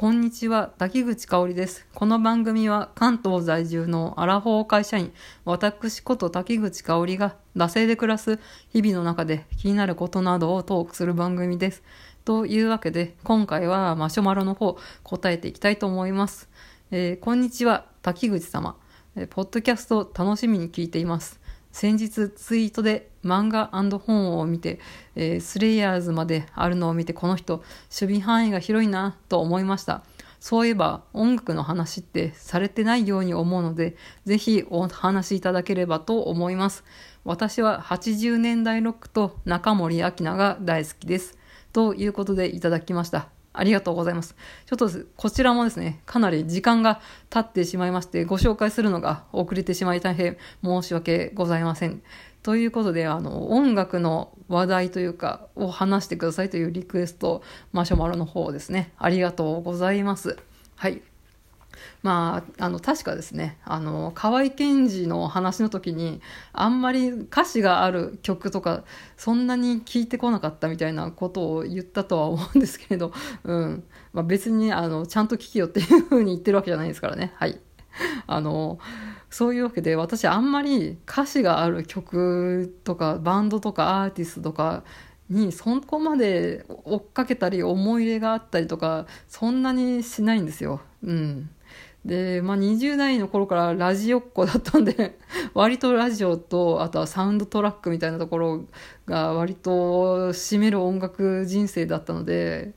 こんにちは、滝口香織です。この番組は関東在住のアラフォー会社員、私こと滝口香織が惰性で暮らす日々の中で気になることなどをトークする番組です。というわけで、今回はマシュマロの方答えていきたいと思います。えー、こんにちは、滝口様。えー、ポッドキャスト楽しみに聞いています。先日ツイートで漫画本を見て、えー、スレイヤーズまであるのを見てこの人守備範囲が広いなと思いました。そういえば音楽の話ってされてないように思うのでぜひお話しいただければと思います。私は80年代ロックと中森明菜が大好きです。ということでいただきました。ありがとうございます。ちょっとこちらもですね、かなり時間が経ってしまいまして、ご紹介するのが遅れてしまい大変申し訳ございません。ということで、あの、音楽の話題というか、を話してくださいというリクエスト、マシュマロの方ですね。ありがとうございます。はい。まあ、あの確かですねあの河合健二の話の時にあんまり歌詞がある曲とかそんなに聞いてこなかったみたいなことを言ったとは思うんですけれど、うんまあ、別にあのちゃんと聴きよっていうふうに言ってるわけじゃないですからねはいあのそういうわけで私あんまり歌詞がある曲とかバンドとかアーティストとかにそこまで追っかけたり思い入れがあったりとかそんなにしないんですよ。うん。で、まあ、20代の頃からラジオっ子だったんで 割とラジオとあとはサウンドトラックみたいなところが割と占める音楽人生だったので、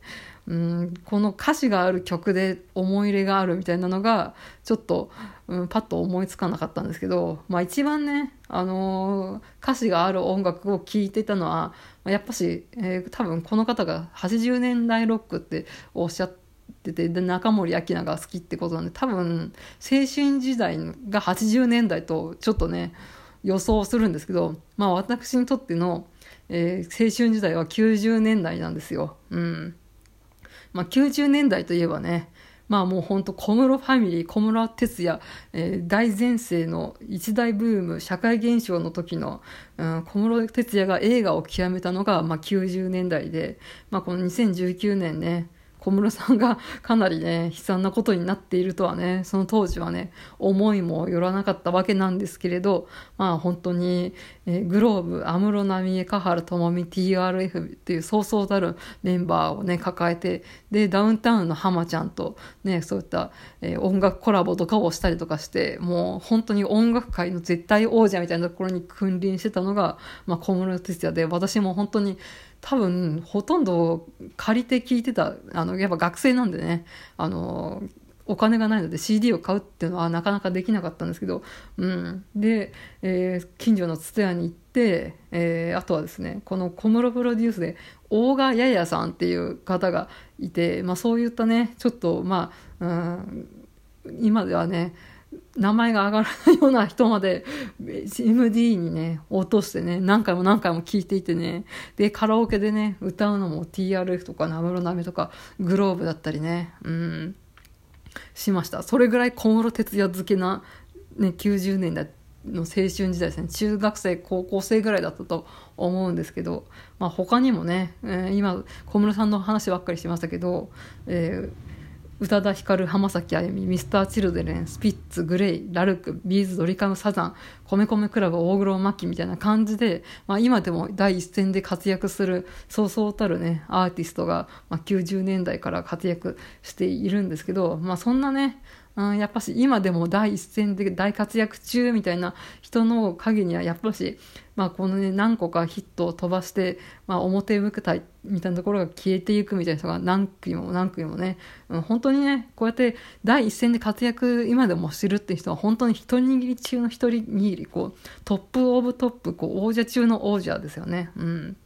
うん、この歌詞がある曲で思い入れがあるみたいなのがちょっと、うん、パッと思いつかなかったんですけど、まあ、一番ね、あのー、歌詞がある音楽を聴いてたのはやっぱし、えー、多分この方が80年代ロックっておっしゃってっててで中森明菜が好きってことなんで多分青春時代が80年代とちょっとね予想するんですけどまあ私にとっての、えー、青春時代は90年代なんですよ。うんまあ、90年代といえばねまあもうほんと小室ファミリー、小室哲哉、えー、大前世の一大ブーム、社会現象の時の、うん、小室哲哉が映画を極めたのが、まあ、90年代で、まあこの2019年ね、小室さんがかなりね、悲惨なことになっているとはね、その当時はね、思いもよらなかったわけなんですけれど、まあ本当に、えー、グローブ、安室奈美恵、香原朋美、TRF っていうそうそうたるメンバーをね、抱えて、で、ダウンタウンの浜ちゃんとね、そういった、えー、音楽コラボとかをしたりとかして、もう本当に音楽界の絶対王者みたいなところに君臨してたのが、まあ小室哲哉で、私も本当に多分ほとんど借りて聞いてたあのやっぱ学生なんでねあのお金がないので CD を買うっていうのはなかなかできなかったんですけど、うん、で、えー、近所の蔦屋に行って、えー、あとはですねこの小室プロデュースで大賀ややさんっていう方がいて、まあ、そういったねちょっとまあ、うん、今ではね名前が上がらないような人まで MD にね、落としてね、何回も何回も聞いていてね、で、カラオケでね、歌うのも TRF とかナムロナメとかグローブだったりね、うん、しました。それぐらい小室哲哉漬けな、ね、90年代の青春時代ですね、中学生、高校生ぐらいだったと思うんですけど、まあ他にもね、えー、今、小室さんの話ばっかりしましたけど、えー宇多田ヒカル浜崎あゆみミスターチルドレンスピッツグレイラルクビーズドリカムサザン米米クラブ大黒摩季みたいな感じで、まあ、今でも第一線で活躍するそうそうたるねアーティストが、まあ、90年代から活躍しているんですけど、まあ、そんなねうん、やっぱし今でも第一線で大活躍中みたいな人の陰にはやっぱし、まあ、このね何個かヒットを飛ばして、まあ、表舞台みたいなところが消えていくみたいな人が何組も何組もね、うん、本当にねこうやって第一線で活躍今でもしてるっていう人は本当に一握り中の一人握りこうトップオブトップこう王者中の王者ですよね。うん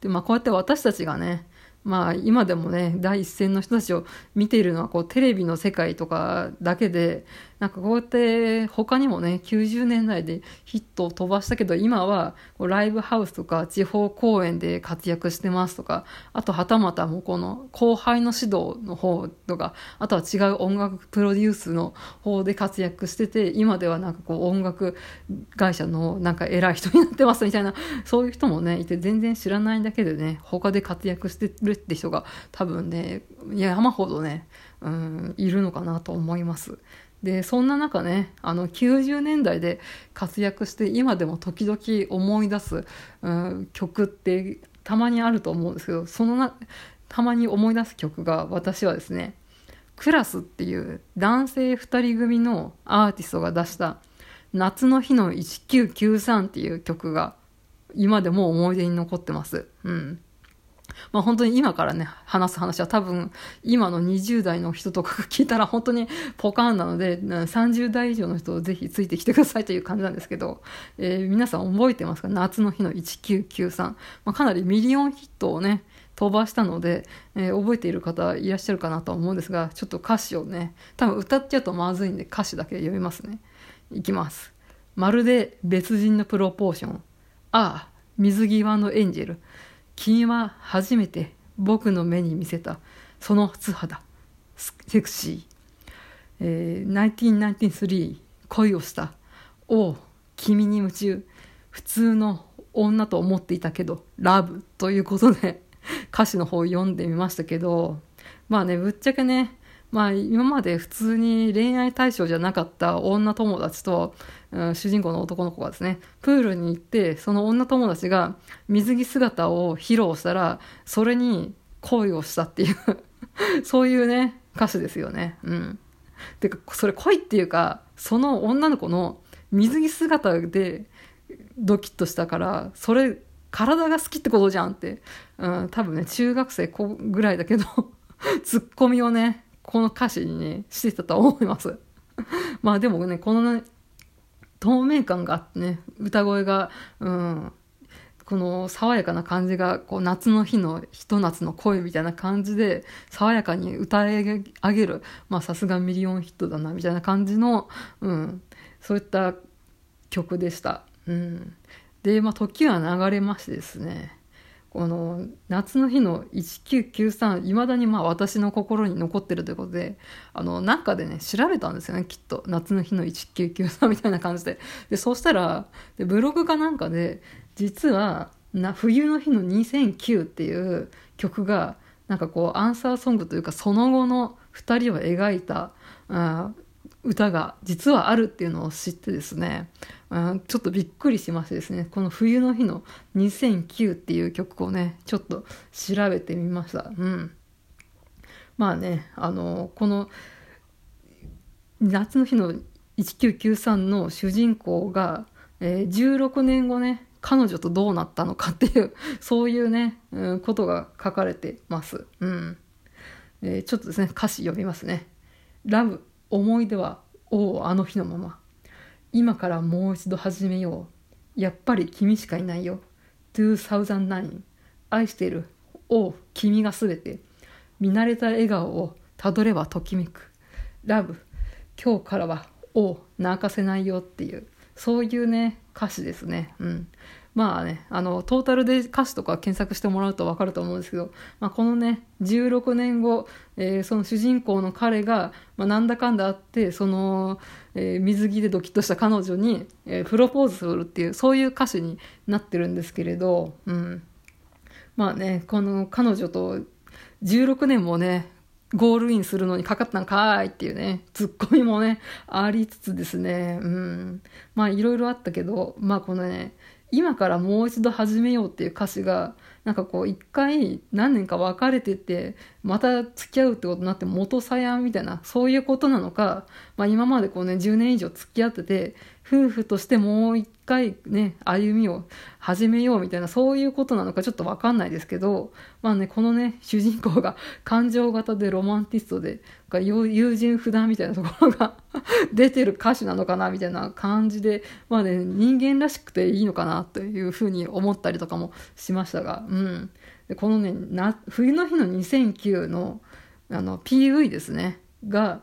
でまあ、こうやって私たちがねまあ今でもね第一線の人たちを見ているのはこうテレビの世界とかだけでなんかこうやって他にもね90年代でヒットを飛ばしたけど今はライブハウスとか地方公演で活躍してますとかあとはたまたもうこの後輩の指導の方とかあとは違う音楽プロデュースの方で活躍してて今ではなんかこう音楽会社のなんか偉い人になってますみたいなそういう人もねいて全然知らないだけでね他で活躍してるって人が多分ね山ほどねうん、いるのかなと思います。でそんな中ねあの90年代で活躍して今でも時々思い出す、うん、曲ってたまにあると思うんですけどそのなたまに思い出す曲が私はですねクラスっていう男性2人組のアーティストが出した「夏の日の1993」っていう曲が今でも思い出に残ってます。うんまあ本当に今からね、話す話は多分、今の20代の人とかが聞いたら本当にポカーンなので、30代以上の人をぜひついてきてくださいという感じなんですけど、えー、皆さん覚えてますか？夏の日の1993。まあ、かなりミリオンヒットをね、飛ばしたので、えー、覚えている方いらっしゃるかなと思うんですが、ちょっと歌詞をね、多分歌っちゃうとまずいんで歌詞だけ読みますね。いきます。まるで別人のプロポーション。ああ、水際のエンジェル。君は初めて僕の目に見せた。その素肌。セクシー、えー、1993恋をした。おお君に夢中。普通の女と思っていたけどラブ。ということで歌詞の方を読んでみましたけど。まあねぶっちゃけねまあ今まで普通に恋愛対象じゃなかった女友達と、うん、主人公の男の子がですね、プールに行って、その女友達が水着姿を披露したら、それに恋をしたっていう そういうね、歌詞ですよね。うん。てか、それ恋っていうか、その女の子の水着姿でドキッとしたから、それ、体が好きってことじゃんって、うん、多分ね、中学生ぐらいだけどツッコミをね、この歌詞にね、してたと思います。まあでもね、このね、透明感があってね、歌声が、うん、この爽やかな感じが、こう夏の日のひと夏の恋みたいな感じで、爽やかに歌い上げる、まあさすがミリオンヒットだな、みたいな感じの、うん、そういった曲でした。うん。で、まあ時は流れましてですね、この夏の日の1993いまだにまあ私の心に残ってるということであのなんかでね調べたんですよねきっと。夏の日の1993みたいな感じで。でそうしたらでブログかなんかで実はな冬の日の2009っていう曲がなんかこうアンサーソングというかその後の2人を描いた歌が実はあるっていうのを知ってですね、うん、ちょっとびっくりしましてですねこの冬の日の2009っていう曲をねちょっと調べてみましたうんまあねあのこの夏の日の1993の主人公が、えー、16年後ね彼女とどうなったのかっていうそういうね、うん、ことが書かれてます。うん。えー、ちょっとですね、歌詞読みますね。ラブ思い出は、おお、あの日のまま。今からもう一度始めよう。やっぱり君しかいないよ。2009愛している。おお、君がすべて。見慣れた笑顔をたどればときめく。ラブ、今日からは、おお、泣かせないよっていう、そういうね、歌詞ですね。うん。まあね、あの、トータルで歌詞とか検索してもらうと分かると思うんですけど、まあ、このね、16年後、えー、その主人公の彼が、まあ、なんだかんだあって、その、えー、水着でドキッとした彼女に、えー、プロポーズするっていう、そういう歌詞になってるんですけれど、うん。まあね、この彼女と16年もね、ゴールインするのにかかったんかーいっていうね、ツッコミもね、ありつつですね、うん。まあいろいろあったけど、まあこのね、今からもう一度始めようっていう歌詞が、なんかこう一回何年か別れてて、また付き合うってことになって元さやみたいな、そういうことなのか、まあ今までこうね、10年以上付き合ってて、夫婦としてもう一回ね、歩みを始めようみたいな、そういうことなのかちょっとわかんないですけど、まあね、このね、主人公が感情型でロマンティストで、友人不断みたいなところが 出てる歌詞なのかなみたいな感じで、まあね、人間らしくていいのかなというふうに思ったりとかもしましたが、うん。でこのねな、冬の日の2009のあの PV ですね、が、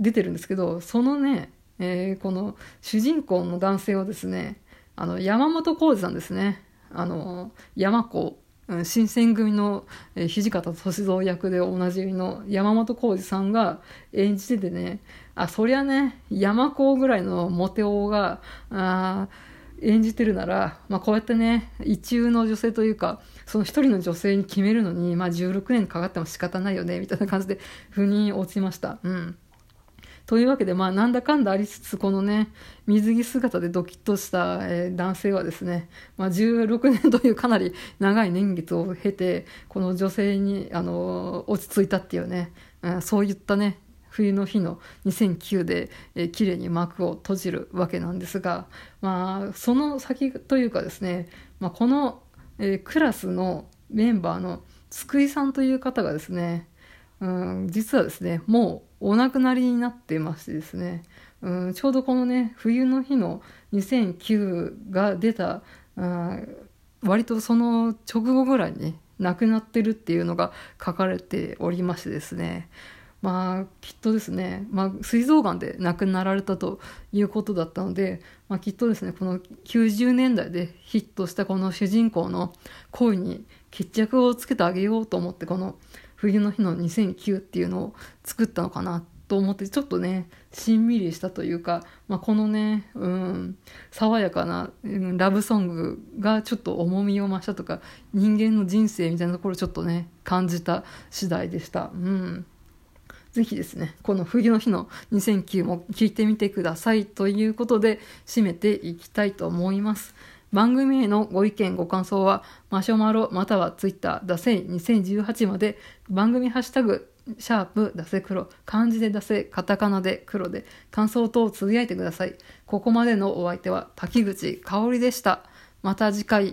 出てるんですけど、そのね、えー、この主人公の男性をですね、あの、山本浩二さんですね。あの、山子、新選組の土方歳三役でおなじみの山本浩二さんが演じててね、あ、そりゃね、山子ぐらいのモテ男が、あ演じてるなら、まあ、こうやってね一流の女性というかその一人の女性に決めるのに、まあ、16年かかっても仕方ないよねみたいな感じで腑に落ちました。うんというわけで、まあ、なんだかんだありつつ、このね、水着姿でドキッとした、えー、男性はですね、まあ、16年というかなり長い年月を経て、この女性に、あのー、落ち着いたっていうね、うん、そういったね、冬の日の2009で、えー、綺麗に幕を閉じるわけなんですが、まあ、その先というかですね、まあ、この、えー、クラスのメンバーの津久井さんという方がですね、うん、実はですね、もうお亡くなりになってましてですね、うん、ちょうどこのね、冬の日の2009が出た、うん、割とその直後ぐらいに亡くなってるっていうのが書かれておりましてですね、まあきっとですね、まあ、膵臓がんで亡くなられたということだったので、まあ、きっとですねこの90年代でヒットしたこの主人公の恋に決着をつけてあげようと思ってこの冬の日の2009っていうのを作ったのかなと思ってちょっとねしんみりしたというか、まあ、このね、うん、爽やかな、うん、ラブソングがちょっと重みを増したとか人間の人生みたいなところちょっとね感じた次第でした。うんぜひですね、この冬の日の2009も聞いてみてくださいということで締めていきたいと思います。番組へのご意見、ご感想は、マシュマロまたはツイッター、ダセイ2018まで、番組ハッシュタグ、シャープ、ダセ黒、漢字でダセ、カタカナで黒で、感想等をつぶやいてください。ここまでのお相手は、滝口香織でした。また次回。